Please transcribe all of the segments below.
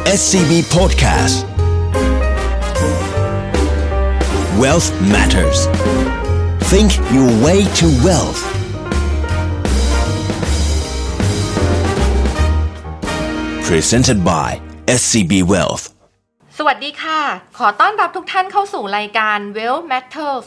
SCB Podcast Wealth Matters Think your way to wealth Presented by SCB Wealth สวัสดีค่ะ ขอต้อนรับทุกท่านเข้าสู่รายการ Wealth Matters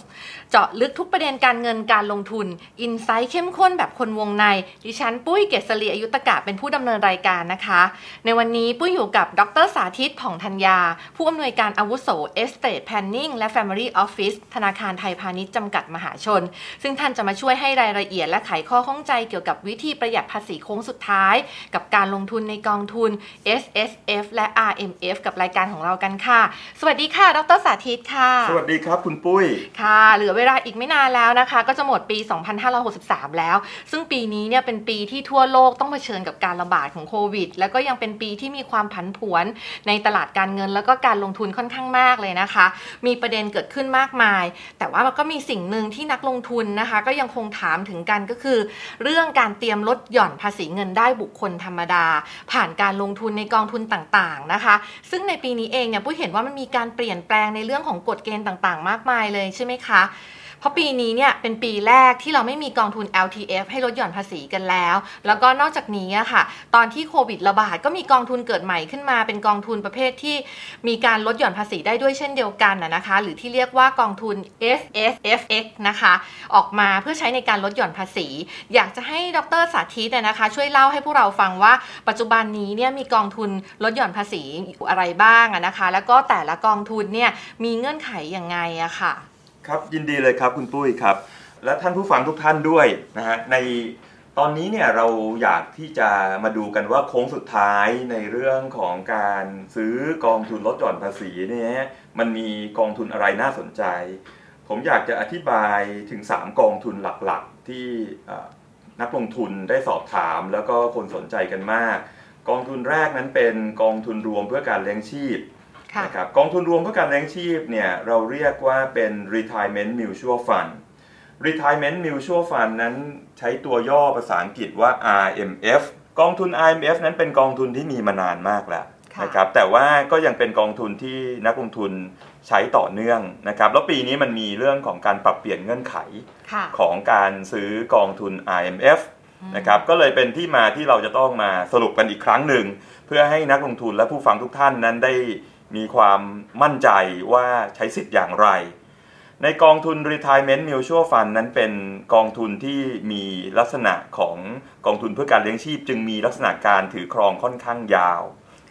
เจาะลึกทุกประเด็นการเงินการลงทุน อินไซต์เข้มข้นแบบคนวงใน ดิฉัน ปุ้ยเกษรีอายุตกะเป็นผู้ดำเนินรายการนะคะ ในวันนี้ปุ้ยอยู่กับดรสาธิตผ่องธัญญา ผู้อำนวยการอาวุโส Estate Planning และ Family Office ธนาคารไทยพาณิชย์จำกัดมหาชน ซึ่งท่านจะมาช่วยให้รายละเอียดและไขข้อข้องใจเกี่ยวกับวิธีประหยัดภาษีโค้งสุดท้าย กับการลงทุนในกองทุน S S F และ R M F กับรายการของเรากันค่ะ สวัสดีค่ะ ดรสาธิตค่ะ สวัสดีครับคุณปุ้ยค่ะ เหลือเวลาอีกไม่นานแล้วนะคะ ก็จะหมดปี 2563 แล้ว ซึ่งปีนี้เนี่ยเป็นปีที่ทั่วโลกต้องเผชิญกับการระบาดของโควิด แล้วก็ยังเป็นปีที่มีความผันผวนในตลาดการเงิน แล้วก็การลงทุนค่อนข้างมากเลยนะคะ มีประเด็นเกิดขึ้นมากมาย แต่ว่ามันก็มีสิ่งหนึ่งที่นักลงทุนนะคะ ก็ยังคงถามถึงกันก็คือ เรื่องการเตรียมลดหย่อนภาษีเงินได้บุคคลธรรมดา ผ่านการลงทุนในกองทุนต่างๆนะคะ ซึ่งในปีนี้เองเนี่ยผู้เห็นว่ามันมีการเปลี่ยนแปลงในเรื่องของกฎเกณฑ์ต่างๆ มากมายเลยใช่ไหมคะ ราะปีนี้เนี่ยเป็นปีแรกที่เราไม่มีกองทุน LTF ให้ลดหย่อนภาษีกันแล้ว แล้วก็นอกจากนี้อะค่ะ ตอนที่โควิดระบาดก็มีกองทุนเกิดใหม่ขึ้นมา เป็นกองทุนประเภทที่มีการลดหย่อนภาษีได้ด้วยเช่นเดียวกันนะนะคะ หรือที่เรียกว่ากองทุน S S F X นะคะ ออกมาเพื่อใช้ในการลดหย่อนภาษี อยากจะให้ดรสาธิตเนี่ยนะคะ ช่วยเล่าให้พวกเราฟังว่า ปัจจุบันนี้เนี่ยมีกองทุนลดหย่อนภาษีอะไรบ้างอะนะคะ แล้วก็แต่ละกองทุนเนี่ยมีเงื่อนไขอย่างไงอะค่ะ ครับยินดีเลยครับคุณปุ้ยครับ และท่านผู้ฟังทุกท่านด้วยนะฮะในตอนนี้เนี่ยเราอยากที่จะมาดูกันว่าโค้งสุดท้ายในเรื่องของการซื้อกองทุนลดหย่อนภาษีเนี่ยมันมีกองทุนอะไรน่าสนใจ ผมอยากจะอธิบายถึง 3 กองทุนหลักๆ ที่นักลงทุนได้สอบถาม แล้วก็คนสนใจกันมาก กองทุนแรกนั้นเป็นกองทุนรวมเพื่อการเลี้ยงชีพ นะครับกองทุนรวมเพื่อการเลี้ยงชีพเนี่ยเราเรียกว่าเป็น retirement mutual fund retirement mutual fund นั้นใช้ตัวย่อภาษาอังกฤษว่า RMF กองทุน RMF นั้นเป็นกองทุนที่มีมานานมากแล้วค่ะนะครับแต่ว่าก็ยังเป็นกองทุนที่นักลงทุนใช้ต่อเนื่องนะครับแล้วปีนี้มันมีเรื่องของการปรับเปลี่ยนเงื่อนไขค่ะของการซื้อกองทุน IMF นะครับก็เลยเป็นที่มาที่เราจะต้องมาสรุปกันอีกครั้งหนึ่ง เพื่อให้นักลงทุนและผู้ฟังทุกท่านนั้นได้ มีความมั่นใจว่าใช้สิทธิ์อย่างไร ในกองทุน Retirement Mutual Fund นั้นเป็นกองทุนที่มีลักษณะของกองทุนเพื่อการเลี้ยงชีพ จึงมีลักษณะการถือครองค่อนข้างยาว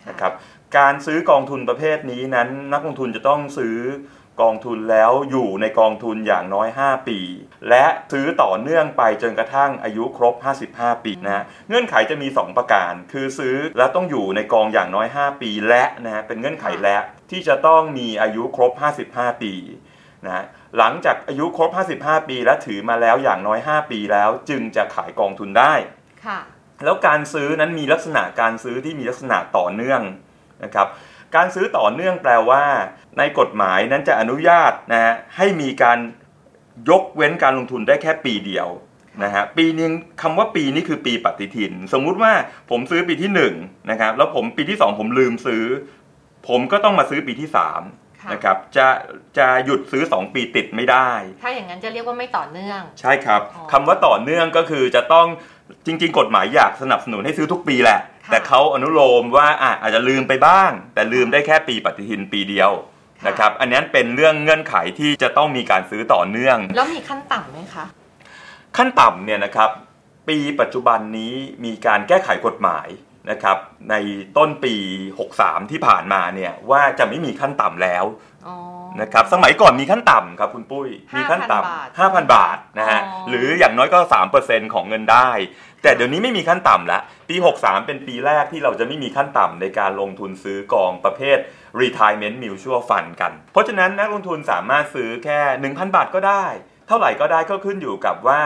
นะครับการซื้อกองทุนประเภทนี้นั้นนักลงทุนจะต้องซื้อ กองทุนแล้วอยู่ในกองทุนอย่างน้อย 5 ปี และซื้อต่อเนื่องไปจนกระทั่งอายุครบ 55 ปีนะฮะเงื่อนไขจะมี 2 ประการ คือซื้อแล้วต้องอยู่ในกองอย่างน้อย 5 ปีและนะฮะเป็นเงื่อนไขและที่จะต้องมีอายุครบ 55 ปีนะฮะหลังจากอายุครบ 55 ปี และถือมาแล้วอย่างน้อย 5 ปีแล้วจึงจะขายกองทุนได้ค่ะแล้วการซื้อนั้นมีลักษณะการซื้อที่มีลักษณะต่อเนื่องนะครับ การซื้อต่อเนื่องแปลว่า ในกฎหมายนั้นจะอนุญาตนะฮะให้มีการยกเว้นการลงทุนได้แค่ปีเดียวนะฮะปีนึงคำว่าปีนี้คือปีปฏิทิน สมมุติว่าผมซื้อปีที่1นะครับแล้วผมปีที่ 2 ผมลืมซื้อ ผมก็ต้องมาซื้อปีที่3ค่ะนะครับจะจะหยุดซื้อ 2 ปีติดไม่ได้ ถ้าอย่างนั้นจะเรียกว่าไม่ต่อเนื่อง ใช่ครับอ๋อคำว่าต่อเนื่องก็คือจะต้องจริง ๆ กฎหมายอยากสนับสนุนให้ซื้อทุกปีแหละค่ะ แต่เขาอนุโลมว่าอะอาจจะลืมไปบ้าง แต่ลืมได้แค่ปีปฏิทินปีเดียวค่ะนะครับ อันนั้นเป็นเรื่องเงื่อนไขที่จะต้องมีการซื้อต่อเนื่อง แล้วมีขั้นต่ำไหมคะ ขั้นต่ำเนี่ยนะครับ ปีปัจจุบันนี้มีการแก้ไขกฎหมายนะครับ ในต้นปี 63 ที่ผ่านมาเนี่ยว่าจะไม่มีขั้นต่ำแล้วอ๋อนะครับ สมัยก่อนมีขั้นต่ำครับคุณปุ้ย มีขั้นต่บาทำ5,000 บาทนะฮะอ๋อ หรืออย่างน้อยก็ 3%ของเงินได้ แต่เดี๋ยวนี้ไม่มีขั้นต่ำแล้วปี 63 เป็นปีแรกที่เราจะไม่มีขั้นต่ำในการลงทุนซื้อกองประเภท retirement mutual fund กัน เพราะฉะนั้นนักลงทุนสามารถซื้อแค่ 1,000 บาทก็ได้ เท่าไหร่ก็ได้ก็ขึ้นอยู่กับว่า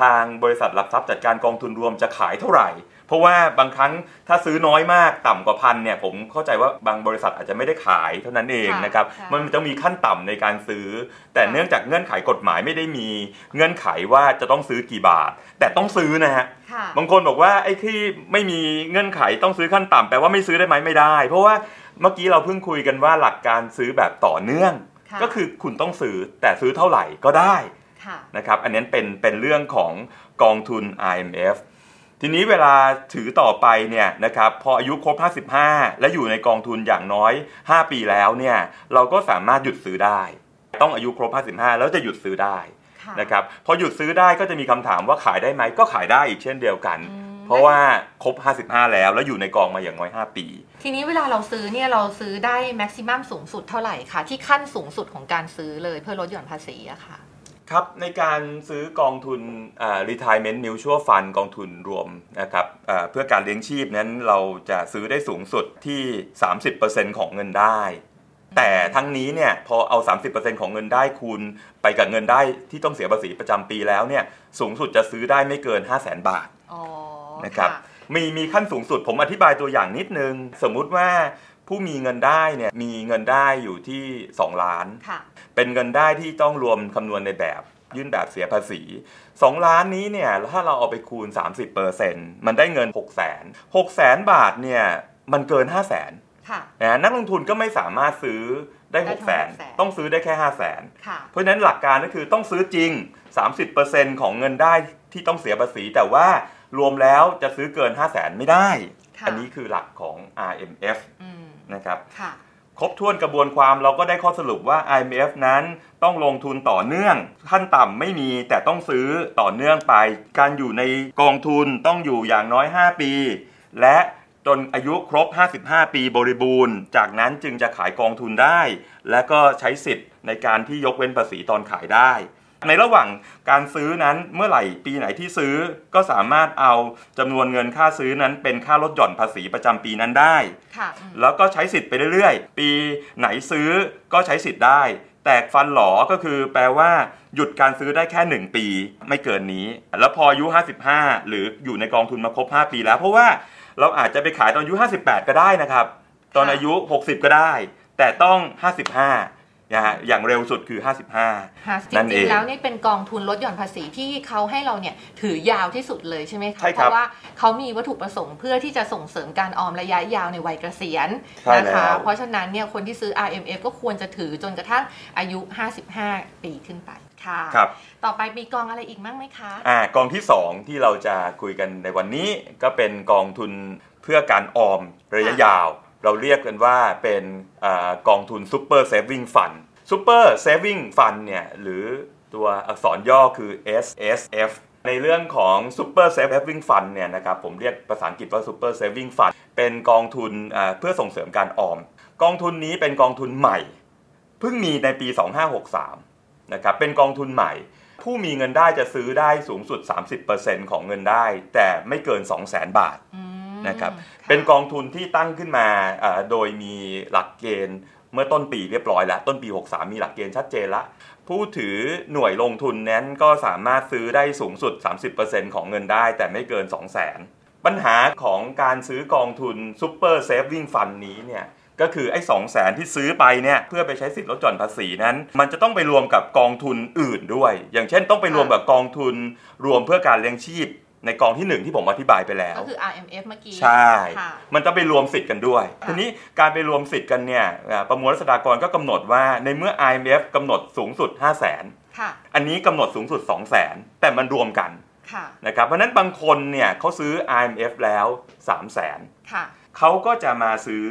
ทางบริษัทหลักทรัพย์จัดการกองทุนรวมจะขายเท่าไหร่ ราะว่าบางครั้งถ้าซื้อน้อยมากต่ำกว่าพันเนี่ยผมเข้าใจว่าบางบริษัทอาจจะไม่ได้ขายเท่านั้นเองค่ะนะครับค่ะมันจะมีขั้นต่ำในการซื้อ แต่ค่ะเนื่องจากเงื่อนไขกฎหมายไม่ได้มีเงื่อนไขว่าจะต้องซื้อกี่บาท แต่ต้องซื้อนะฮะค่ะบางคนบอกว่าไอ้ที่ไม่มีเงื่อนไขต้องซื้อขั้นต่ำแปลว่าไม่ซื้อได้ไหมไม่ได้ เพราะว่าเมื่อกี้เราเพิ่งคุยกันว่าหลักการซื้อแบบต่อเนื่องค่ะก็คือคุณต้องซื้อแต่ซื้อเท่าไหร่ก็ได้ค่ะนะครับอันนี้เป็นเป็นเรื่องของกองทุน IMF ทีนี้เวลาถือต่อไปเนี่ยนะครับพออายุครบ 55 และอยู่ในกองทุนอย่างน้อย 5 ปีแล้วเนี่ยเราก็สามารถหยุดซื้อได้ ต้องอายุครบ 55 แล้วจะหยุดซื้อได้ค่ะนะครับพอหยุดซื้อได้ก็จะมีคำถามว่าขายได้ไหมก็ขายได้อีกเช่นเดียวกันอืมเพราะว่าครบ 55 แล้วแล้วอยู่ในกองมาอย่างน้อย 5 ปี ทีนี้เวลาเราซื้อเนี่ยเราซื้อได้แม็กซิมัมสูงสุดเท่าไหร่คะที่ขั้นสูงสุดของการซื้อเลยเพื่อลดหย่อนภาษีอะค่ะ ครับในการซื้อกองทุนอ่า retirement mutual fund กองทุนรวมนะครับอ่าเพื่อการเลี้ยงชีพนั้นเราจะซื้อได้สูงสุดที่ 30%ของเงินได้ แต่ทั้งนี้เนี่ยพอเอา 30%ของเงินได้คูณไปกับเงินได้ที่ต้องเสียภาษีประจำปีแล้วเนี่ยสูงสุดจะซื้อได้ไม่เกิน 5 0 0 0 0 0 บาทอ๋อนะครับค่ะมีมีขั้นสูงสุดผมอธิบายตัวอย่างนิดนึง สมมุติว่า ผู้มีเงินได้เนี่ยมีเงินได้อยู่ที่ 2 ล้านค่ะเป็นเงินได้ที่ต้องรวมคำนวณในแบบยื่นแบบเสียภาษี 2 ล้านนี้เนี่ยถ้าเราเอาไปคูณ 30%มันได้เงิน 6 0 0 0 0 0 6 0 0 0 0 บาทเนี่ยมันเกิน 5 0 0 0 0 0ค่ะนะนักลงทุนก็ไม่สามารถซื้อได้ได้6ทั้0 0ง0 0 600,000ต้องซื้อได้แค่5 0 0 0 0 0ค่ะเพราะฉะนั้นหลักการก็คือต้องซื้อจริง 30%ของเงินได้ที่ต้องเสียภาษี แต่ว่ารวมแล้วจะซื้อเกิน 5 0 0 0 0 0ไม่ได้ค่ะอันนี้คือหลักของ RMF อืม นะครับค่ะครบถ้วนกระบวนความเราก็ได้ข้อสรุปว่า IMF นั้นต้องลงทุนต่อเนื่อง ขั้นต่ำไม่มีแต่ต้องซื้อต่อเนื่องไป การอยู่ในกองทุนต้องอยู่อย่างน้อย 5 ปี และจนอายุครบ 55 ปีบริบูรณ์ จากนั้นจึงจะขายกองทุนได้ และก็ใช้สิทธิ์ในการที่ยกเว้นภาษีตอนขายได้ ในระหว่างการซื้อนั้นเมื่อไหร่ปีไหนที่ซื้อก็สามารถเอาจำนวนเงินค่าซื้อนั้นเป็นค่าลดหย่อนภาษีประจำปีนั้นได้ค่ะอืมแล้วก็ใช้สิทธิ์ไปเรื่อยๆ ปีไหนซื้อก็ใช้สิทธิ์ได้ แตกฟันหลอก็คือแปลว่า หยุดการซื้อได้แค่ 1 ปี ไม่เกินนี้ แล้วพออายุ 55 หรืออยู่ในกองทุนมาครบ 5 ปีแล้ว เพราะว่าเราอาจจะไปขายตอนอายุ 58 ก็ได้นะครับ ตอนอายุ 60 ก็ได้ แต่ต้อง 55 นะฮะอย่างเร็วสุดคือ 55ค่ะจนั่นเอริงงๆแล้วนี่เป็นกองทุนลดหย่อนภาษีที่เขาให้เราเนี่ยถือยาวที่สุดเลยใช่ไหมคะใช่ครับเพราะว่าเขามีวัตถุประสงค์เพื่อที่จะส่งเสริมการออมระยะยาวในวัยเกษียณใช่นะคะแล้วเพราะฉะนั้นเนี่ยคนที่ซื้อ RMF ก็ควรจะถือจนกระทั่งอายุ 55 ปีขึ้นไปค่ะครับต่อไปมีกองอะไรอีกมั้งไหมคะอ่ากองที่ 2 ที่เราจะคุยกันในวันนี้ก็เป็นกองทุนเพื่อการออมระยะค่ะยาว เราเรียกกันว่าเป็นอกองทุน Super Saving Fund Super Saving Fund เนี่ยหรือตัวอักษรย่อคือ S S F ในเรื่องของ Super Saving Fund เนี่ยนะครับผมเรียกภาษาอังกฤษว่า Super Saving Fund เป็นกองทุนเพื่อส่งเสริมการออม กองทุนนี้เป็นกองทุนใหม่ เพิ่งมีในปี 2563นะครับเป็นกองทุนใหม่ ผู้มีเงินได้จะซื้อได้สูงสุด 30%ของเงินได้ แต่ไม่เกิน 200,000 บาท นะครับะเป็นกองทุนที่ตั้งขึ้นมาอ่าโดยมีหลักเกณฑ์เมื่อต้นปีเรียบร้อยแล้ว ต้นปี 63 มีหลักเกณฑ์ชัดเจนละผู้ถือหน่วยลงทุนนั้นก็สามารถซื้อได้สูงสุด 30%ของเงินได้ แต่ไม่เกิน 200,000 ปัญหาของการซื้อกองทุน Super Saving Fund นี้เนี่ยก็คือไอ้2 0 0แสนที่ซื้อไปเนี่ยเพื่อไปใช้สิทธิ์ลดหย่อนภาษีนั้น มันจะต้องไปรวมกับกองทุนอื่นด้วย อย่างเช่นต้องไปรวมกับกองทุนรวมเพื่อการเลี้ยงชีพ ในกองที่หนึ่งที่ผมอธิบายไปแล้ว ก็คือ RMF เมื่อกี้ ใช่ค่ะมันจะไปรวมสิทธิ์กันด้วยค่ะทีนี้การไปรวมสิทธิ์กันเนี่ยอ่าประมวลรัษฎากรก็กำหนดว่าในเมื่อ IMF กำหนดสูงสุด 5 0 0 0 0นค่ะอันนี้กำหนดสูงสุด 2 0 0 0 0นแต่มันรวมกันค่ะนะครับ เพราะฉะนั้นบางคนเนี่ยเขาซื้อ IMF แล้ว 3 0 0 0 0นค่ะเขาก็จะมาซื้อ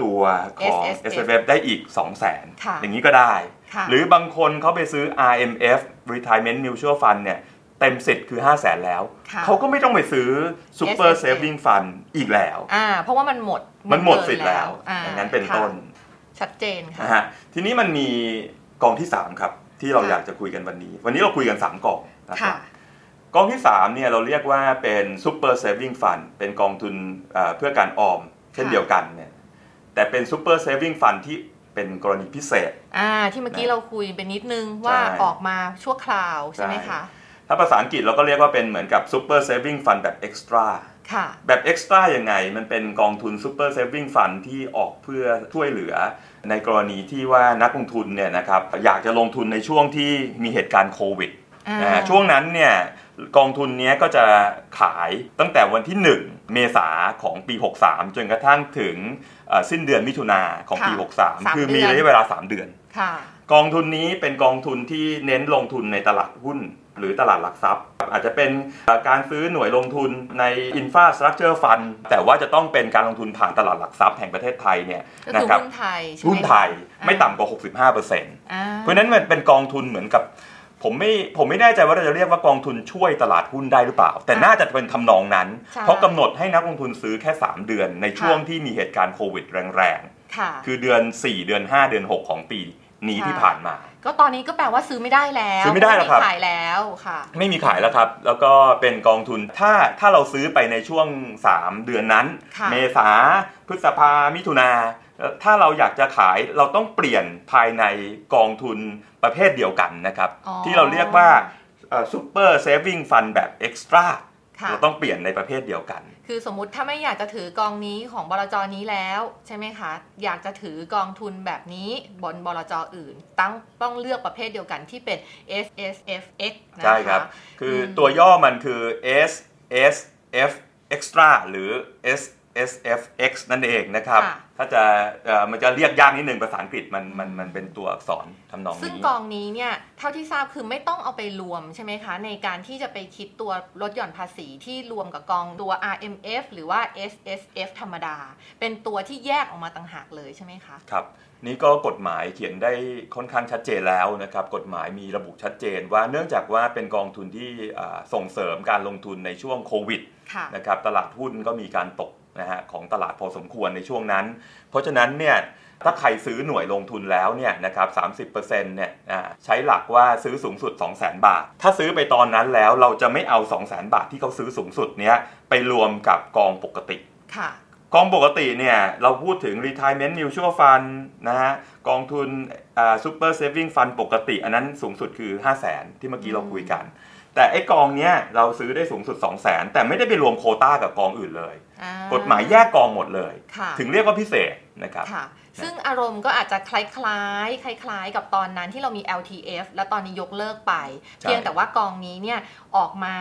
ตัวของ SSF S F ได้อีก 2 0 0 0 0ค่ะ0อย่างนี้ก็ได้ค่ะหรือบางคนเขาไปซื้อ RMF Retirement Mutual Fund เนี่ย เต็มสิทธิ์คือ 5 0 0 0 0 0แล้วค่ะเขาก็ไม่ต้องไปซื้อ Super SSF Saving Fund อีกแล้วอ่าเพราะว่ามันหมดมันหมดเกิสิทธิ์แล้วอ่าอย่างนั้นเป็นค่ะต้น ชัดเจนค่ะนะฮะทีนี้มันมีกองที่ 3 ครับ ที่เราค่ะอยากจะคุยกันวันนี้ วันนี้เราคุยกัน 3กองนะครัค่ะบกองที่ 3เนี่ยเราเรียกว่าเป็น Super Saving Fund เป็นกองทุนเอ่อเพื่อการออม เช่นค่ะเดียวกันเนี่ยแต่เป็น Super Saving Fund ที่เป็นกรณีพิเศษ อ่าที่เมื่อกี้นะเราคุยไปนิดนึงว่าใช่ออกมาชั่วคราวใช่ไหมใช่คะ ถ้าภาษาอังกฤษเราก็เรียกว่าเป็นเหมือนกับ Super Saving Fund แบบ Extra ค่ะแบบ Extra ยังไง มันเป็นกองทุน Super Saving Fund ที่ออกเพื่อช่วยเหลือ ในกรณีที่ว่านักลงทุนเนี่ยนะครับอยากจะลงทุนในช่วงที่มีเหตุการณ์โควิดอ่านะฮะช่วงนั้นเนี่ยกองทุนเนี้ยก็จะขายตั้งแต่วันที่ 1 เมษาของปี 63 จนกระทั่งถึงเอ่อสิ้นเดือนมิถุนาของปีค่ะ63 คือมีเดือนระยะเวลา 3 เดือนค่ะกองทุนนี้เป็นกองทุนที่เน้นลงทุนในตลาดหุ้น หรือตลาดหลักทรัพย์ อาจจะเป็นการซื้อหน่วยลงทุนใน Infrastructure Fund แต่ว่าจะต้องเป็นการลงทุนผ่านตลาดหลักทรัพย์แห่งประเทศไทยเนี่ยก็นะคือครับหุ้นไทยใช่ไหมหุ้นไทยคะไม่ต่ำกว่า 65%เอ่าพราะฉะนั้นมันเป็นกองทุนเหมือนกับผมไม่ผมไม่แน่ใจว่าเราจะเรียกว่ากองทุนช่วยตลาดหุ้นได้หรือเปล่า แต่น่าจะเป็นทำนองนั้นใช่เพราะกำหนดให้นักลงทุนซื้อแค่ 3 เดือนในช่วงค่ะที่มีเหตุการณ์โควิดแรงค่ะๆคือเดือน 4 เดือน 5 เดือน 6 ของปีนี้ค่ะที่ผ่านมา ก็ตอนนี้ก็แปลว่าซื้อไม่ได้แล้วซื้อไม่ได้แล้วครับขายแล้วค่ะ ไม่มีขายแล้วครับ แล้วก็เป็นกองทุนถ้าถ้าเราซื้อไปในช่วง 3 เดือนนั้นค่ะเมษาพฤษภามิถุนาถ้าเราอยากจะขายเราต้องเปลี่ยนภายในกองทุนประเภทเดียวกันนะครับอ๋อที่เราเรียกว่า Super Saving Fund แบบ Extra ค่ะเราต้องเปลี่ยนในประเภทเดียวกัน คือสมมุติถ้าไม่อยากจะถือกองนี้ของบลจนี้แล้วใช่ไหมคะ อยากจะถือกองทุนแบบนี้ของบลจอื่นตั้งต้องเลือกประเภทเดียวกันที่เป็น S S F X นะคะใช่ครับ คืออืมตัวย่อมันคือ S S F Extra หรือ S S F X นั่นเองนะครับค่ะถ้าจะเอ่อมันจะเรียกยากนิดนึงภาษาอังกฤษมันมันมันเป็นตัวอักษรทำนองซึ่งนี้กองนี้เนี่ยเท่าที่ทราบคือไม่ต้องเอาไปรวมใช่ไหมคะ ในการที่จะไปคิดตัวลดหย่อนภาษีที่รวมกับกองตัว RMF หรือว่า SSF ธรรมดา เป็นตัวที่แยกออกมาต่างหากเลยใช่ไหมคะ ครับนี่ก็กฎหมายเขียนได้ค่อนข้างชัดเจนแล้วนะครับ กฎหมายมีระบุชัดเจนว่าเนื่องจากว่าเป็นกองทุนที่อ่าส่งเสริมการลงทุนในช่วงโควิดค่ะนะครับตลาดหุ้นก็มีการตก นะฮะของตลาดพอสมควรในช่วงนั้น เพราะฉะนั้นเนี่ยถ้าใครซื้อหน่วยลงทุนแล้วเนี่ยนะครับ30%เนี่ยอ่าใช้หลักว่าซื้อสูงสุด 200,000 บาท ถ้าซื้อไปตอนนั้นแล้วเราจะไม่เอา 200,000 บาทที่เขาซื้อสูงสุดเนี้ยไปรวมกับกองปกติค่ะกองปกติเนี่ยเราพูดถึง retirement mutual fund นะฮะกองทุนอ่า super saving fund ปกติ อันนั้นสูงสุดคือ 5 0 0แสนที่เมื่อกี้เราคุยกัน แต่ไอ้กองเนี้ยเราซื้อได้สูงสุด 2 0 0แสนแต่ไม่ได้ไปรวมโควต้ากับกองอื่นเลยอ่กฎหมายแยกกองหมดเลยค่ะถึงเรียกว่าพิเศษนะครับค่ะซึ่งอารมณ์ก็อาจจะคล้ายๆ คล้าย ๆ กับตอนนั้นที่เรามี LTF แล้วตอนนี้ยกเลิกไปใช่เพียงแต่ว่ากองนี้เนี่ยออกมา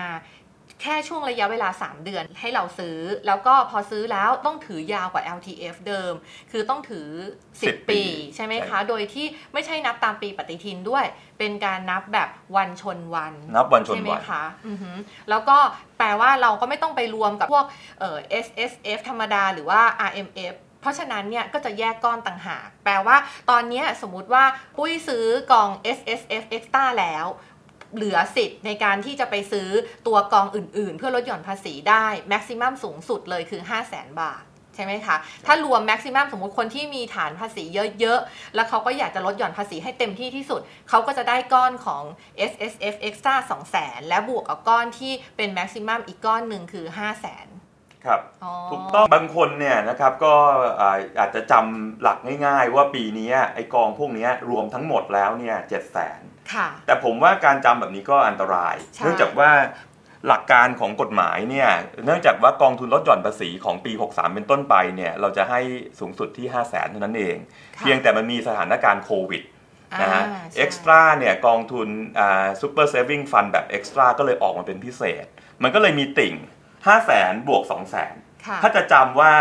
แค่ช่วงระยะเวลา 3 เดือนให้เราซื้อ แล้วก็พอซื้อแล้วต้องถือยาวกว่า LTF เดิม คือต้องถือ 10 ปี ใช่ไหมคะ โดยที่ไม่ใช่นับตามปีปฏิทินด้วย เป็นการนับแบบวันชนวัน นับวันชนใช่ไหมวันคะอือหือแล้วก็แปลว่าเราก็ไม่ต้องไปรวมกับพวกเอ่อ S S F ธรรมดาหรือว่า R M F เพราะฉะนั้นเนี่ยก็จะแยกก้อนต่างหาก แปลว่าตอนเนี้ยสมมุติว่าปุ้ยซื้อกอง S S F Extra แล้ว เหลือสิทธิ์ในการที่จะไปซื้อตัวกองอื่นๆ เพื่อลดหย่อนภาษีได้แม็กซิมัมสูงสุดเลยคือ 5 0 0 0 0 0บาทใช่ไหมคะ ถ้ารวมแม็กซิมัมสมมุติคนที่มีฐานภาษีเยอะๆ แล้วเขาก็อยากจะลดหย่อนภาษีให้เต็มที่ที่สุด เขาก็จะได้ก้อนของ S S F Extra 2 0 0 0 0 0และบวกกับก้อนที่เป็นแม็กซิมัมอีกก้อนหนึ่งคือ 5 0 0 0 0 0ครับอ๋อถูกต้องบางคนเนี่ยนะครับก็อ่าอาจจะจำหลักง่ายๆ ว่าปีนี้ไอกองพวกนี้รวมทั้งหมดแล้วเนี่ยเจ็ดแสนค่ะ แต่ผมว่าการจำแบบนี้ก็อันตรายใช่เนื่องจากว่าหลักการของกฎหมายเนี่ย เนื่องจากว่ากองทุนลดหย่อนภาษีของปี 63 เป็นต้นไปเนี่ย เราจะให้สูงสุดที่ 5 0 0แสนเท่านั้นเองค่ะเพียงแต่มันมีสถานการณ์โควิดนะฮะอ่าใช่เอ็กซ์ตร้าเนี่ยกองทุนอ่าซูเปอร์เซฟิงฟันแบบเอ็กซ์ตร้าก็เลยออกมาเป็นพิเศษ มันก็เลยมีติ่ง 5 0 0แสนบวก 2 0 0แสนค่ะถ้าจะจำว่า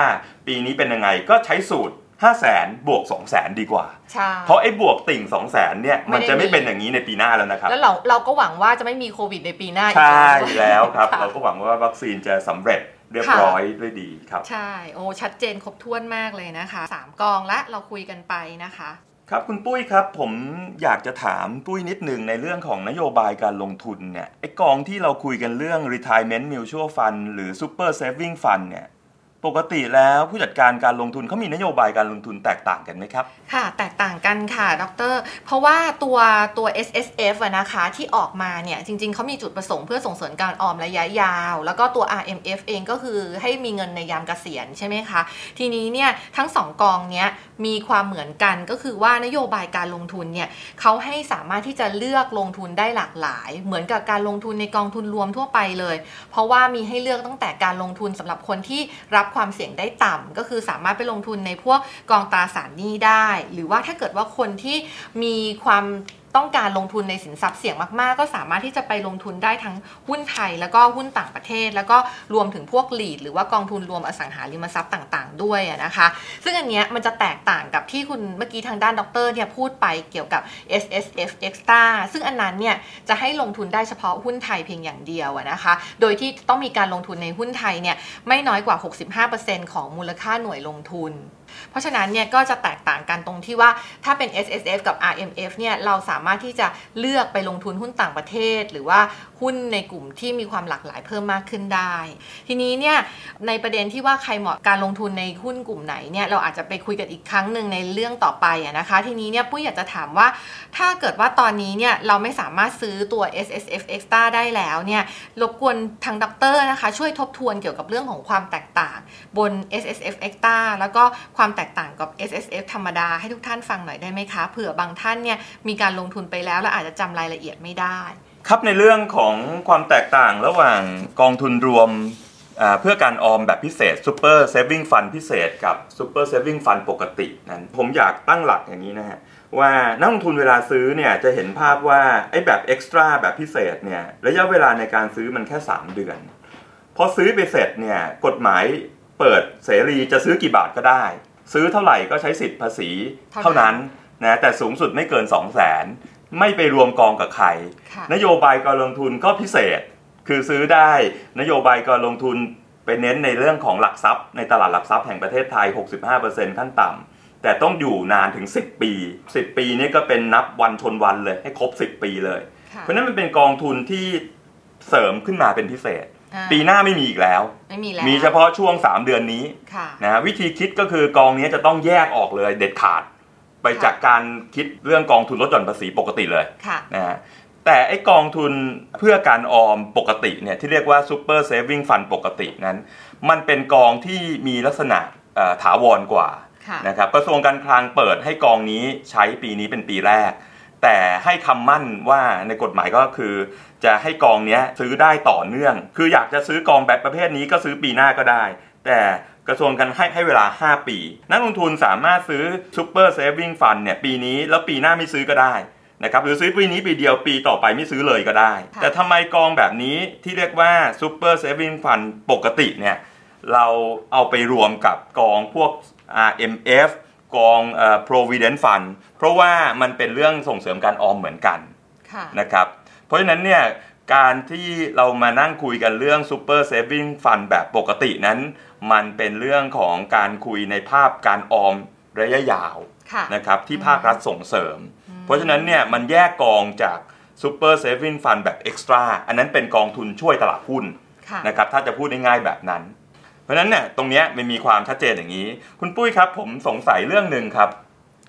ปีนี้เป็นยังไงก็ใช้สูตร 5 0 0แสนบวก2 0 0แสนดีกว่าใช่เพราะไอ้บวกติ่ง2 0 0แสนเนี่ยไม่มันได้จะไม่มีเป็นอย่างนี้ในปีหน้าแล้วนะครับ แล้วเราเราก็หวังว่าจะไม่มีโควิดในปีหน้าอีกใช่ด้วยแล้วครับค่ะเราก็หวังว่าวัคซีนจะสำเร็จเรียบค่ะร้อยด้วยดีครับ ใช่ โอ้ชัดเจนครบถ้วนมากเลยนะคะสามกองและเราคุยกันไปนะคะ ครับคุณปุ้ยครับผมอยากจะถามปุ้ยนิดหนึ่งในเรื่องของนโยบายการลงทุนเนี่ยไอ้กองที่เราคุยกันเรื่อง retirement mutual fund หรือ super saving fund เนี่ย ปกติแล้วผู้จัดการการลงทุนเขามีนโยบายการลงทุนแตกต่างกันไหมครับ ค่ะ แตกต่างกันค่ะดร เพราะว่าตัวตัว S S F นะคะที่ออกมาเนี่ยจริง ๆเขามีจุดประสงค์เพื่อส่งเสริมการออมระยะยาว แล้วก็ตัว R M F เองก็คือให้มีเงินในยามเกษียณใช่ไหมคะทีนี้เนี่ยทั้งสองกองเนี้ยมีความเหมือนกันก็คือว่านโยบายการลงทุนเนี่ยเขาให้สามารถที่จะเลือกลงทุนได้หลากหลาย เหมือนกับการลงทุนในกองทุนรวมทั่วไปเลย เพราะว่ามีให้เลือกตั้งแต่การลงทุนสำหรับคนที่รับความเสี่ยงได้ต่ำก็คือสามารถไปลงทุนในพวกกองตราสารหนี้ได้ หรือว่าถ้าเกิดว่าคนที่มีความ ต้องการลงทุนในสินทรัพย์เสี่ยงมากๆ ก็สามารถที่จะไปลงทุนได้ทั้งหุ้นไทย แล้วก็หุ้นต่างประเทศ แล้วก็รวมถึงพวกหลีดหรือว่ากองทุนรวมอสังหาริมทรัพย์ต่างๆ ด้วยนะคะ ซึ่งอันเนี้ยมันจะแตกต่างกับที่คุณเมื่อกี้ทางด้านดรเนี่ยพูดไปเกี่ยวกับ S S F Extra ซึ่งอันนั้นเนี่ยจะให้ลงทุนได้เฉพาะหุ้นไทยเพียงอย่างเดียวนะคะ โดยที่ต้องมีการลงทุนในหุ้นไทยเนี่ยไม่น้อยกว่า 65%ของมูลค่าหน่วยลงทุน เพราะฉะนั้นเนี่ยก็จะแตกต่างกันตรงที่ว่าถ้าเป็น S S F กับ R M F เนี่ยเราสามารถที่จะเลือกไปลงทุนหุ้นต่างประเทศ หรือว่าหุ้นในกลุ่มที่มีความหลากหลายเพิ่มมากขึ้นได้ ทีนี้เนี่ยในประเด็นที่ว่าใครเหมาะการลงทุนในหุ้นกลุ่มไหนเนี่ยเราอาจจะไปคุยกันอีกครั้งหนึ่งในเรื่องต่อไปนะคะ ทีนี้เนี่ยปุ้ยอยากจะถามว่า ถ้าเกิดว่าตอนนี้เนี่ยเราไม่สามารถซื้อตัว S S F Extra ได้แล้วเนี่ยรบกวนทางด็อกเตอร์นะคะช่วยทบทวนเกี่ยวกับเรื่องของความแตกต่างบน S S F Extra แล้วก็ความแตกต่างกับ S S F ธรรมดาให้ทุกท่านฟังหน่อยได้ไหมคะเผื่อบางท่านเนี่ยมีการลงทุนไปแล้วแล้วอาจจะจำรายละเอียดไม่ได้ ครับในเรื่องของความแตกต่างระหว่างกองทุนรวมเพื่อการออมแบบพิเศษ Super Saving Fund พิเศษกับ Super Saving Fund ปกตินั้นผมอยากตั้งหลักอย่างนี้นะฮะว่านักลงทุนเวลาซื้อเนี่ยจะเห็นภาพว่าไอ้แบบ Extra แบบพิเศษเนี่ยระยะเวลาในการซื้อมันแค่ 3 เดือน พอซื้อไปเสร็จเนี่ยกฎหมายเปิดเสรีจะซื้อกี่บาทก็ได้ ซื้อเท่าไหร่ก็ใช้สิทธิ์ภาษีเท่านั้นนะแต่สูงสุดไม่เกิน 2 0 0 0 0 0ไม่ไปรวมกองกับใครค่ะนโยบายการลงทุนก็พิเศษ คือซื้อได้นโยบายการลงทุนไปเน้นในเรื่องของหลักทรัพย์ ในตลาดหลักทรัพย์แห่งประเทศไทย 65%ขั้นต่ำแต่ต้องอยู่นานถึง 10 ปี 10 ปีนี่ก็เป็นนับวันชนวันเลยให้ครบ 10 ปีเลยค่ะเพราะฉะนั้นมันเป็นกองทุนที่เสริมขึ้นมาเป็นพิเศษอ่า ปีหน้าไม่มีอีกแล้ว ไม่มีแล้ว มีเฉพาะช่วง 3 เดือนนี้ค่ะนะฮะวิธีคิดก็คือกองนี้จะต้องแยกออกเลยเด็ดขาด ไปจากการคิดเรื่องกองทุนลดหย่อนภาษีปกติเลยค่ะนะฮะแต่ไอ้กองทุนเพื่อการออมปกติเนี่ยที่เรียกว่า Super Saving Fund ปกตินั้น มันเป็นกองที่มีลักษณะเอ่อถาวรกว่าค่ะนะครับกระทรวงการคลังเปิดให้กองนี้ใช้ปีนี้เป็นปีแรก แต่ให้คำมั่นว่าในกฎหมายก็คือ จะให้กองเนี้ยซื้อได้ต่อเนื่อง คืออยากจะซื้อกองแบบประเภทนี้ก็ซื้อปีหน้าก็ได้ แต่กระทรวงการให้ให้เวลา 5 ปี นักลงทุนสามารถซื้อ Super Saving Fund เนี่ยปีนี้แล้วปีหน้าไม่ซื้อก็ได้นะครับหรือซื้อปีนี้ปีเดียวปีต่อไปไม่ซื้อเลยก็ได้ค่ะแต่ทำไมกองแบบนี้ที่เรียกว่า Super Saving Fund ปกติเนี่ยเราเอาไปรวมกับกองพวก RMF กองเอ่อ Provident Fund เพราะว่ามันเป็นเรื่องส่งเสริมการออมเหมือนกันค่ะนะครับ เพราะฉะนั้นเนี่ยการที่เรามานั่งคุยกันเรื่อง Super Saving Fund แบบปกตินั้น มันเป็นเรื่องของการคุยในภาพการออมระยะยาวค่ะนะครับที่ภาครัฐส่งเสริม เพราะฉะนั้นเนี่ยมันแยกกองจาก Super Saving Fund แบบ Extra อันนั้นเป็นกองทุนช่วยตลาดหุ้นค่ะนะครับถ้าจะพูดง่ายๆแบบนั้น เพราะฉะนั้นเนี่ยตรงเนี้ยมันมีความชัดเจนอย่างนี้ คุณปุ้ยครับ ผมสงสัยเรื่องหนึ่งครับ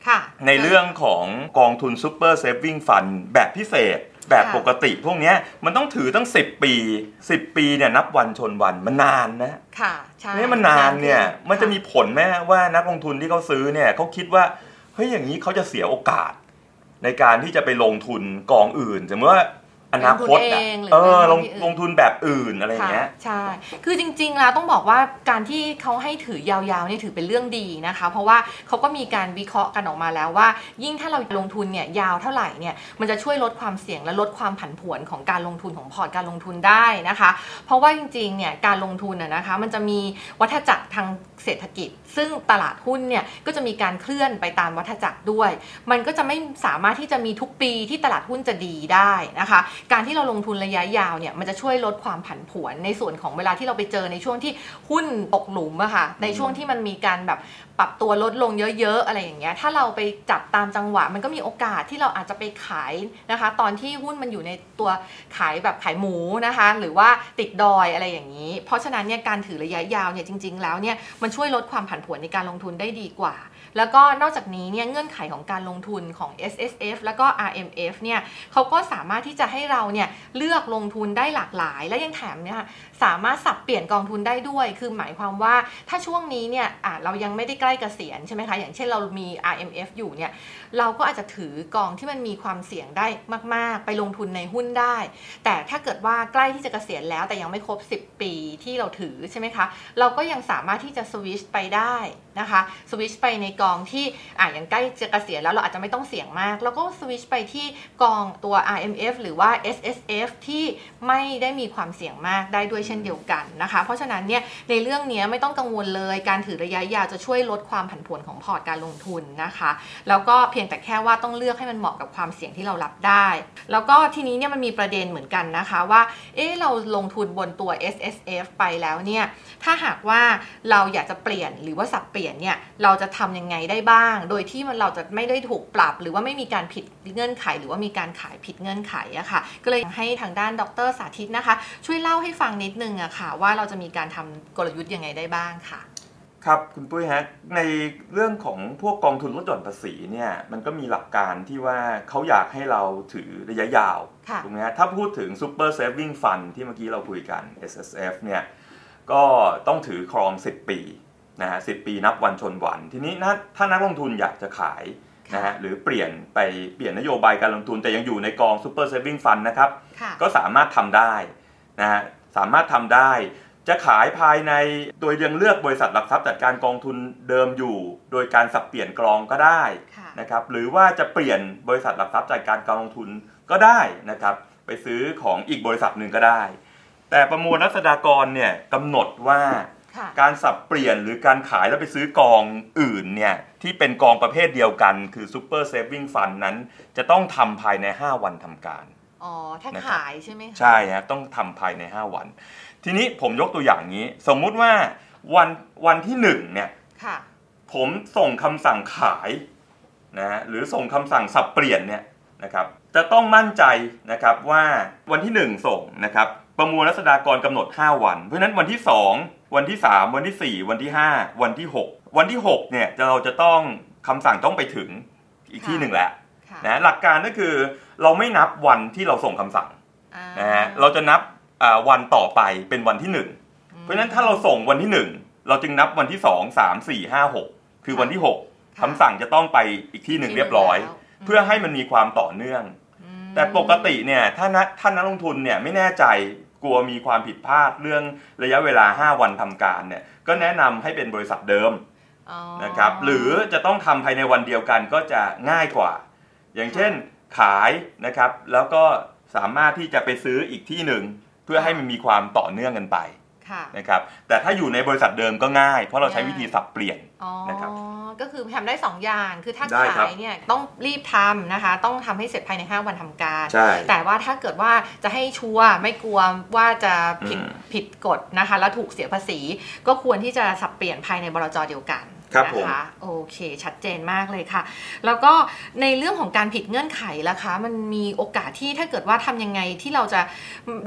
ค่ะในเรื่องของกองทุน Super Saving Fund แบบพิเศษ แบบค่ะปกติพวกเนี้ยมันต้องถือตั้ง 10 ปี 10 ปีเนี่ยนับวันชนวันมันนานนะค่ะใช่นี่มันนานเนี่ยขึ้มันจะมีผลไหมว่านักลงทุนที่เขาซื้อเนี่ยเขาคิดว่าเฮ้ยอย่างนี้เขาจะเสียโอกาส ในการที่จะไปลงทุนกองอื่นสมมติว่า อนาคตลงทุนอะเองหรือเออไปลลงงที่อื่นลงทุนแบบอื่นอะไรอย่างค่ะเงี้ยใช่คือจริงๆแล้วต้องบอกว่าการที่เขาให้ถือยาวๆเนี่ยถือเป็นเรื่องดีนะคะ เพราะว่าเขาก็มีการวิเคราะห์กันออกมาแล้วว่า ยิ่งถ้าเราลงทุนเนี่ยยาวเท่าไหร่เนี่ยมันจะช่วยลดความเสี่ยงและลดความผันผวนของการลงทุนของพอร์ตการลงทุนได้นะคะ เพราะว่าจริงๆเนี่ยการลงทุนน่ะนะคะมันจะมีวัฏจักรทางเศรษฐกิจ ซึ่งตลาดหุ้นเนี่ยก็จะมีการเคลื่อนไปตามวัฏจักรด้วย มันก็จะไม่สามารถที่จะมีทุกปีที่ตลาดหุ้นจะดีได้นะคะการที่เราลงทุนระยะยาวเนี่ยมันจะช่วยลดความผันผวนในส่วนของเวลาที่เราไปเจอในช่วงที่หุ้นตกหลุมอะค่ะในช่วงที่มันมีการแบบปรับตัวลดลงเยอะ ๆ อะไรอย่างเงี้ย ถ้าเราไปจับตามจังหวะ มันก็มีโอกาสที่เราอาจจะไปขายนะคะ ตอนที่หุ้นมันอยู่ในตัวขายแบบขายหมูนะคะ หรือว่าติดดอยอะไรอย่างนี้ เพราะฉะนั้นเนี่ยการถือระยะยาวเนี่ยจริง ๆ แล้วเนี่ยมันช่วยลดความผันผวนในการลงทุนได้ดีกว่า แล้วก็นอกจากนี้เนี่ยเงื่อนไขของการลงทุนของ S S F แล้วก็ R M F เนี่ยเขาก็สามารถที่จะให้เราเนี่ยเลือกลงทุนได้หลากหลาย และยังแถมเนี่ยสามารถสับเปลี่ยนกองทุนได้ด้วย คือหมายความว่าถ้าช่วงนี้เนี่ยอะเรายังไม่ได้ใกล้เกษียณใช่ไหมคะอย่างเช่นเรามี RMF อยู่เนี่ยเราก็อาจจะถือกองที่มันมีความเสี่ยงได้มาก ๆ ไปลงทุนในหุ้นได้ แต่ถ้าเกิดว่าใกล้ที่จะเกษียณแล้วแต่ยังไม่ครบ 10 ปีที่เราถือใช่ไหมคะเราก็ยังสามารถที่จะสวิชไปได้นะคะสวิชไปในกองที่อะอย่างใกล้จะเกษียณแล้วเราอาจจะไม่ต้องเสี่ยงมาก แล้วก็สวิชไปที่กองตัว RMF หรือว่า SSF ที่ไม่ได้มีความเสี่ยงมากได้ด้วยเช่นเดียวกันนะคะ เพราะฉะนั้นเนี่ยในเรื่องนี้ไม่ต้องกังวลเลยการถือระยะยาวจะช่วยลดความผันผวนของพอร์ตการลงทุนนะคะ แล้วก็เพียงแต่แค่ว่าต้องเลือกให้มันเหมาะกับความเสี่ยงที่เรารับได้ แล้วก็ทีนี้เนี่ยมันมีประเด็นเหมือนกันนะคะว่าเอ๊เราลงทุนบนตัว S S F ไปแล้วเนี่ยถ้าหากว่าเราอยากจะเปลี่ยนหรือว่าสับเปลี่ยนเนี่ยเราจะทำยังไงได้บ้าง โดยที่มันเราจะไม่ได้ถูกปรับ หรือว่าไม่มีการผิดเงื่อนไข หรือว่ามีการขายผิดเงื่อนไขอะค่ะ ก็เลยให้ทางด้านดรสาธิตนะคะ ช่วยเล่าให้ฟังนิดนึงอะค่ะ ว่าเราจะมีการทำกลยุทธ์ยังไงได้บ้างค่ะ ครับคุณปุ้ยฮะในเรื่องของพวกกองทุนลดหย่อนภาษีเนี่ยมันก็มีหลักการที่ว่าเขาอยากให้เราถือระยะยาวค่ะถูกไหมฮะถ้าพูดถึง Super Saving Fund ที่เมื่อกี้เราคุยกัน SSF เนี่ยก็ต้องถือครอง 10 ปี นะฮะ10ปีนับวันชนวัน ทีนี้นะถ้านักลงทุนอยากจะขายนะฮะหรือเปลี่ยนไปเปลี่ยนนโยบายการลงทุนแต่ยังอยู่ในกอง Super Saving Fund นะครับค่ะก็สามารถทำได้นะฮะสามารถทำได้ จะขายภายในโดยยังเลือกบริษัทหลักทรัพย์จัดการกองทุนเดิมอยู่ โดยการสับเปลี่ยนกรองก็ได้ค่ะนะครับหรือว่าจะเปลี่ยนบริษัทหลักทรัพย์จัดการการลงทุนก็ได้นะครับไปซื้อของอีกบริษัทหนึ่งก็ได้ แต่ประมวลรัษฎากรเนี่ยกำหนดว่าค่ะ การสับเปลี่ยนหรือการขายแล้วไปซื้อกองอื่นเนี่ยที่เป็นกองประเภทเดียวกันคือ Super Saving Fund นั้น จะต้องทำภายใน 5 วันทำการอ๋อถ้านะครับขายใช่ไหมคะใช่ฮะต้องทำภายใน 5 วัน ทีนี้ผมยกตัวอย่างนี้ สมมุติว่าวันวันที่1เนี่ยค่ะผมส่งคำสั่งขายนะฮะหรือส่งคำสั่งสับเปลี่ยนเนี่ยนะครับจะต้องมั่นใจนะครับว่าวันที่ 1 ส่งนะครับ ประมวลรัษฎากรกำหนด 5 วัน เพราะฉะนั้นวันที่ 2 วันที่ 3 วันที่ 4 วันที่ 5 วันที่ 6 วันที่6เนี่ยจะเราจะต้องคำสั่งต้องไปถึงอีกที่หนึ่งแล้วค่ะนะหลักการก็คือเราไม่นับวันที่เราส่งคำสั่งอ่านะฮะเราจะนับอ่าวันต่อไปเป็นวันที่ 1 เพราะฉะนั้นถ้าเราส่งวันที่ 1 เราจึงนับวันที่ 2 3 4 5 6 คือวันที่ 6คำสั่งจะต้องไปอีกที่หนึ่งเรียบร้อย เพื่อให้มันมีความต่อเนื่องมแต่ปกติเนี่ยถ้านักท่านนักลงทุนเนี่ยไม่แน่ใจก ลัวมีความผิดพลาดเรื่องระยะเวลา 5 วันทำการเนี่ยก็แนะนำให้เป็นบริษัทเดิมอ๋อนะครับหรือจะต้องทำภายในวันเดียวกันก็จะง่ายกว่า อย่างเช่นขายนะครับแล้วก็สามารถที่จะไปซื้ออีกที่หนึ่ง เพื่อให้มันมีความต่อเนื่องกันไปค่ะ นะครับแต่ถ้าอยู่ในบริษัทเดิมก็ง่าย เพราะเราใช้วิธีสับเปลี่ยนอ๋อนะครับก็คือทำได้ 2 อย่างคือถ้าได้ครับขายเนี่ยต้องรีบทำนะคะ ต้องทำให้เสร็จภายใน 5 วันทำการใช่แต่ว่าถ้าเกิดว่าจะให้ชัวร์ไม่กลัวว่าจะผิดอืมผิดกฎนะคะ แล้วถูกเสียภาษี ก็ควรที่จะสับเปลี่ยนภายในบลจเดียวกัน ครับนะคะโอเค ชัดเจนมากเลยค่ะ แล้วก็ในเรื่องของการผิดเงื่อนไขล่ะคะ มันมีโอกาสที่ถ้าเกิดว่าทำยังไงที่เราจะ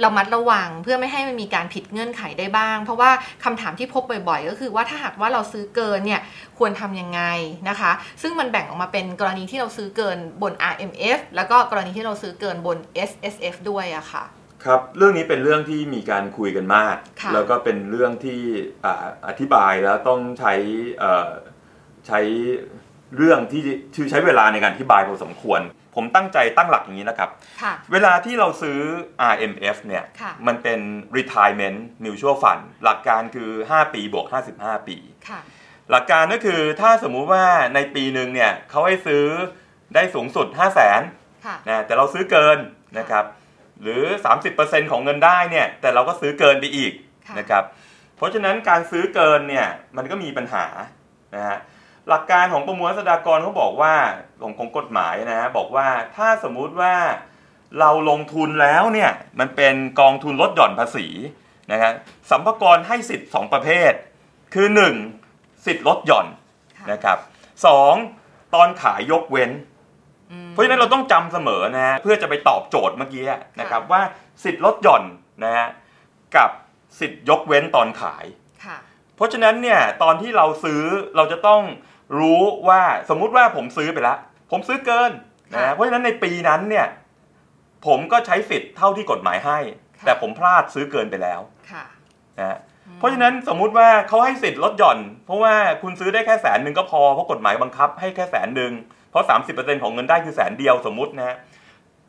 เระมัดระวังเพื่อไม่ให้มันมีการผิดเงื่อนไขได้บ้าง เพราะว่าคำถามที่พบบ่อยๆ ก็คือว่าถ้าหากว่าเราซื้อเกินเนี่ยควรทำยังไงนะคะ ซึ่งมันแบ่งออกมาเป็นกรณีที่เราซื้อเกินบน RMF แล้วก็กรณีที่เราซื้อเกินบน SSF ด้วยอะค่ะ ครับเรื่องนี้เป็นเรื่องที่มีการคุยกันมากค่ะแล้วก็เป็นเรื่องที่อ่าอธิบายแล้วต้องใช้เอ่อใช้เรื่องที่ที่ใช้เวลาในการอธิบายพอสมควร ผมตั้งใจตั้งหลักอย่างนี้นะครับค่ะเวลาที่เราซื้อ RMF เนี่ยค่ะมันเป็น retirement mutual fund หลักการคือ 5 ปีบวก 55 ปีค่ะหลักการก็คือถ้าสมมุติว่าในปีหนึ่งเนี่ยเขาให้ซื้อได้สูงสุด 5 0 0 0 0นค่ะนะแต่เราซื้อเกินนะครับ หรือ 30%ของเงินได้เนี่ยแต่เราก็ซื้อเกินไปอีกค่ะนะครับเพราะฉะนั้นการซื้อเกินเนี่ยมันก็มีปัญหานะฮะหลักการของประมวลรัษฎากรเขาบอกว่าของของกฎหมายนะฮะบอกว่าถ้าสมมุติว่าเราลงทุนแล้วเนี่ยมันเป็นกองทุนลดหย่อนภาษีนะครับสัมภากรให้สิทธิ์สองประเภท คือ 1 สิทธิ์ลดหย่อนค่ะนะครับสองตอนขายยกเว้นอืม เพราะฉะนั้นเราต้องจำเสมอนะฮะเพื่อจะไปตอบโจทย์เมื่อกี้นะครับว่าสิทธิ์ลดหย่อนนะฮะกับสิทธิ์ยกเว้นตอนขายค่ะเพราะฉะนั้นเนี่ยตอนที่เราซื้อเราจะต้องรู้ว่าสมมุติว่าผมซื้อไปแล้ว ผมซื้อเกินนะค่ะฮะเพราะฉะนั้นในปีนั้นเนี่ยผมก็ใช้สิทธิ์เท่าที่กฎหมายให้ค่ะแต่ผมพลาดซื้อเกินไปแล้วค่ะนะฮะเพราะฉะนั้นสมมุติว่าเขาให้สิทธิ์ลดหย่อน เพราะว่าคุณซื้อได้แค่แสนหนึ่งก็พอเพราะกฎหมายบังคับให้แค่แสนหนึ่ง เพราะ 30%ของเงินได้คือแสนเดียวสมมุตินะฮะ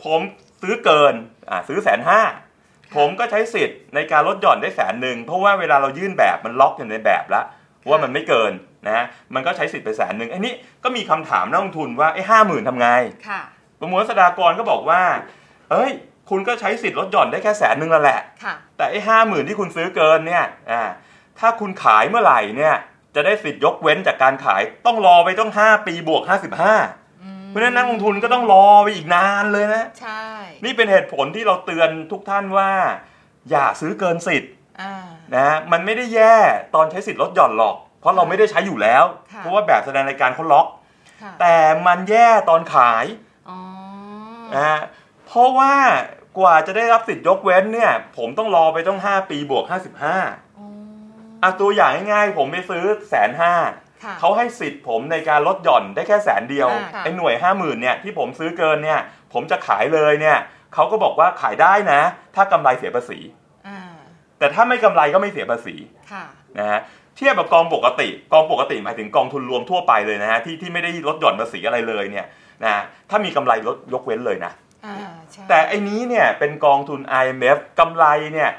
ผมซื้อเกินอ่าซื้อแสนห้าผมก็ใช้สิทธิ์ในการลดหย่อนได้แสนหนึ่งเพราะว่าเวลาเรายื่นแบบมันล็อกอยู่ในแบบแล้วว่ามันไม่เกินนะฮะมันก็ใช้สิทธิ์ไปแสนหนึ่งอันนี้ก็มีคำถามนักลงทุนว่าไอ้ห้าหมื่นทำไงค่ะประมวลรัษฎากรก็บอกว่า เอ้ย คุณก็ใช้สิทธิ์ลดหย่อนได้แค่แสนหนึ่งแล้วแหละค่ะแต่ไอ้ห้าหมื่นที่คุณซื้อเกินเนี่ยอ่าถ้าคุณขายเมื่อไหร่เนี่ย จะได้สิทธิ์ยกเว้นจากการขายต้องรอไปต้องห้าปีบวกห้าสิบห้าอืมเพราะฉะนั้นนักลงทุนก็ต้องรอไปอีกนานเลยนะ ใช่ นี่เป็นเหตุผลที่เราเตือนทุกท่านว่า อย่าซื้อเกินสิทธิ์อ่านะฮะมันไม่ได้แย่ตอนใช้สิทธิ์ลดหย่อนหรอก เพราะเราไม่ได้ใช้อยู่แล้วค่ะเพราะว่าแบบแสดงรายการเขาล็อกค่ะแต่มันแย่ตอนขายอ๋อนะฮะเพราะว่ากว่าจะได้รับสิทธิ์ยกเว้นเนี่ย ผมต้องรอไปต้อง 5 ปีบวก 55 อ๋ออะตัวอย่างง่ายๆ ผมไปซื้อแสนห้าค่ะเขาให้สิทธิ์ผมในการลดหย่อนได้แค่แสนเดียวอ่าค่ะไอ้หน่วย50,000เนี่ยที่ผมซื้อเกินเนี่ย ผมจะขายเลยเนี่ยเขาก็บอกว่าขายได้นะ ถ้ากำไรเสียภาษีอ่าแต่ถ้าไม่กำไรก็ไม่เสียภาษีค่ะนะฮะเทียบกับกองปกติ กองปกติหมายถึงกองทุนรวมทั่วไปเลยนะฮะที่ที่ไม่ได้ลดหย่อนภาษีอะไรเลยเนี่ยนะถ้ามีกำไรลดยกเว้นเลยนะอ่าใช่แต่ไอ้นี้เนี่ยเป็นกองทุน IMF กำไรเนี่ย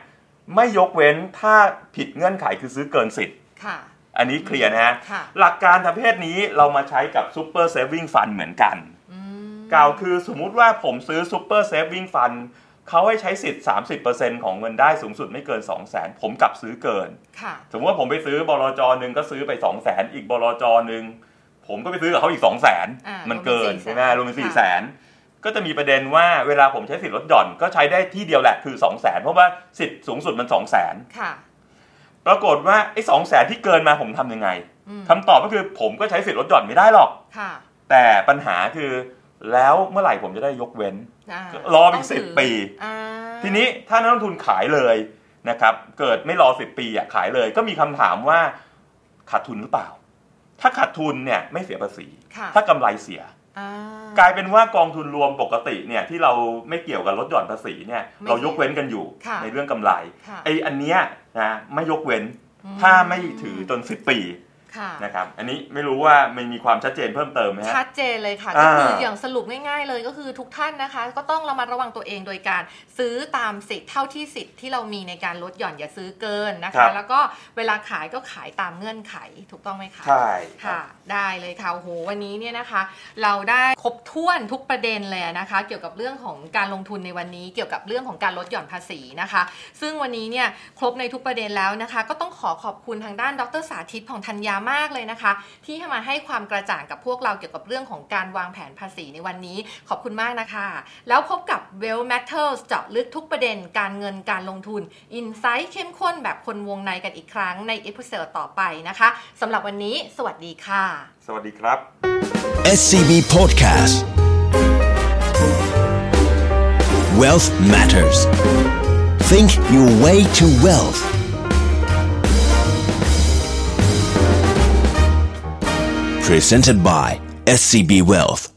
ไม่ยกเว้นถ้าผิดเงื่อนไขคือซื้อเกินสิทธิ์ค่ะอันนี้เคลียร์นะฮะค่ะหลักการประเภทนี้เรามาใช้กับ Super Saving Fund เหมือนกันอืมกล่าวคือสมมุติว่าผมซื้อ Super Saving Fund เขาให้ใช้สิทธิ์ 30%ของเงินได้สูงสุดไม่เกิน 2 0 0 0 0 0ผมกลับซื้อเกินค่ะสมมติว่าผมไปซื้อบลจหนึ่งก็ซื้อไป 2 0 0 0 0 0อีกบลจหนึ่งผมก็ไปซื้อกับเขาอีก 2 0 0 0 0อ่า0มันเกินรวมเป็น400,000ใช่ไหมรวมเป็น4 0 0 0ค่ะ0 0 ก็จะมีประเด็นว่าเวลาผมใช้สิทธิ์ลดหย่อนก็ใช้ได้ที่เดียวแหละคือ 2 0 0 0 0 0เพราะว่าสิทธิ์สูงสุดมัน 2 0 0 0 0 0ค่ะปรากฏว่าไอ้สองแสนที่เกินมาผมทำยังไงอืมคำตอบก็คือผมก็ใช้สิทธิ์ลดหย่อนไม่ได้หรอกค่ะแต่ปัญหาคือแล้วเมื่อไหร่ผมจะได้ยกเว้นารออีกต้งถื10ปีอ่าทีนี้ถ้านักลงทุนขายเลยนะครับ เกิดไม่รอ10ปีอะขายเลย ก็มีคำถามว่าขาดทุนหรือเปล่า ถ้าขาดทุนเนี่ยไม่เสียภาษีค่ะถ้ากำไรเสียอ่า กลายเป็นว่ากองทุนรวมปกติเนี่ยที่เราไม่เกี่ยวกับลดหย่อนภาษีเนี่ยไม่เรายกเว้นกันอยู่ค่ะในเรื่องกำไรค่ะไออันเนี้ยนะไม่ยกเว้นอืมถ้าไม่ถือจน10ปีค่ะ นะครับอันนี้ไม่รู้ว่ามันมีความชัดเจนเพิ่มเติมไหมฮะชัดเจนเลยค่ะอ่าก็คืออย่างสรุปง่ายๆเลยก็คือทุกท่านนะคะ ก็ต้องระมัดระวังตัวเองโดยการซื้อตามสิทธิ์เท่าที่สิทธิ์ที่เรามีในการลดหย่อนอย่าซื้อเกินนะครัคะบแล้วก็เวลาขายก็ขายตามเงื่อนไขถูกต้องไหมคะใช่ค่ะ ได้เลยค่ะโอ้โหวันนี้เนี่ยนะคะ เราได้ครบถ้วนทุกประเด็นเลยนะคะ เกี่ยวกับเรื่องของการลงทุนในวันนี้ เกี่ยวกับเรื่องของการลดหย่อนภาษีนะคะ ซึ่งวันนี้เนี่ยครบในทุกประเด็นแล้วนะคะ ก็ต้องขอขอบคุณทางด้านดรสาธิตผ่องธัญญามากเลยนะคะ ที่มาให้ความกระจ่างกับพวกเราเกี่ยวกับเรื่องของการวางแผนภาษีในวันนี้ ขอบคุณมากนะคะ แล้วพบกับ Wealth Matters เจาะลึกทุกประเด็นการเงินการลงทุน insight เข้มข้นแบบคนวงในกันอีกครั้งใน episode ต่อไปนะคะสำหรับวันนี้ สวัสดีค่ะ สวัสดีครับ SCB Podcast Wealth Matters Think your way to wealth Presented by SCB Wealth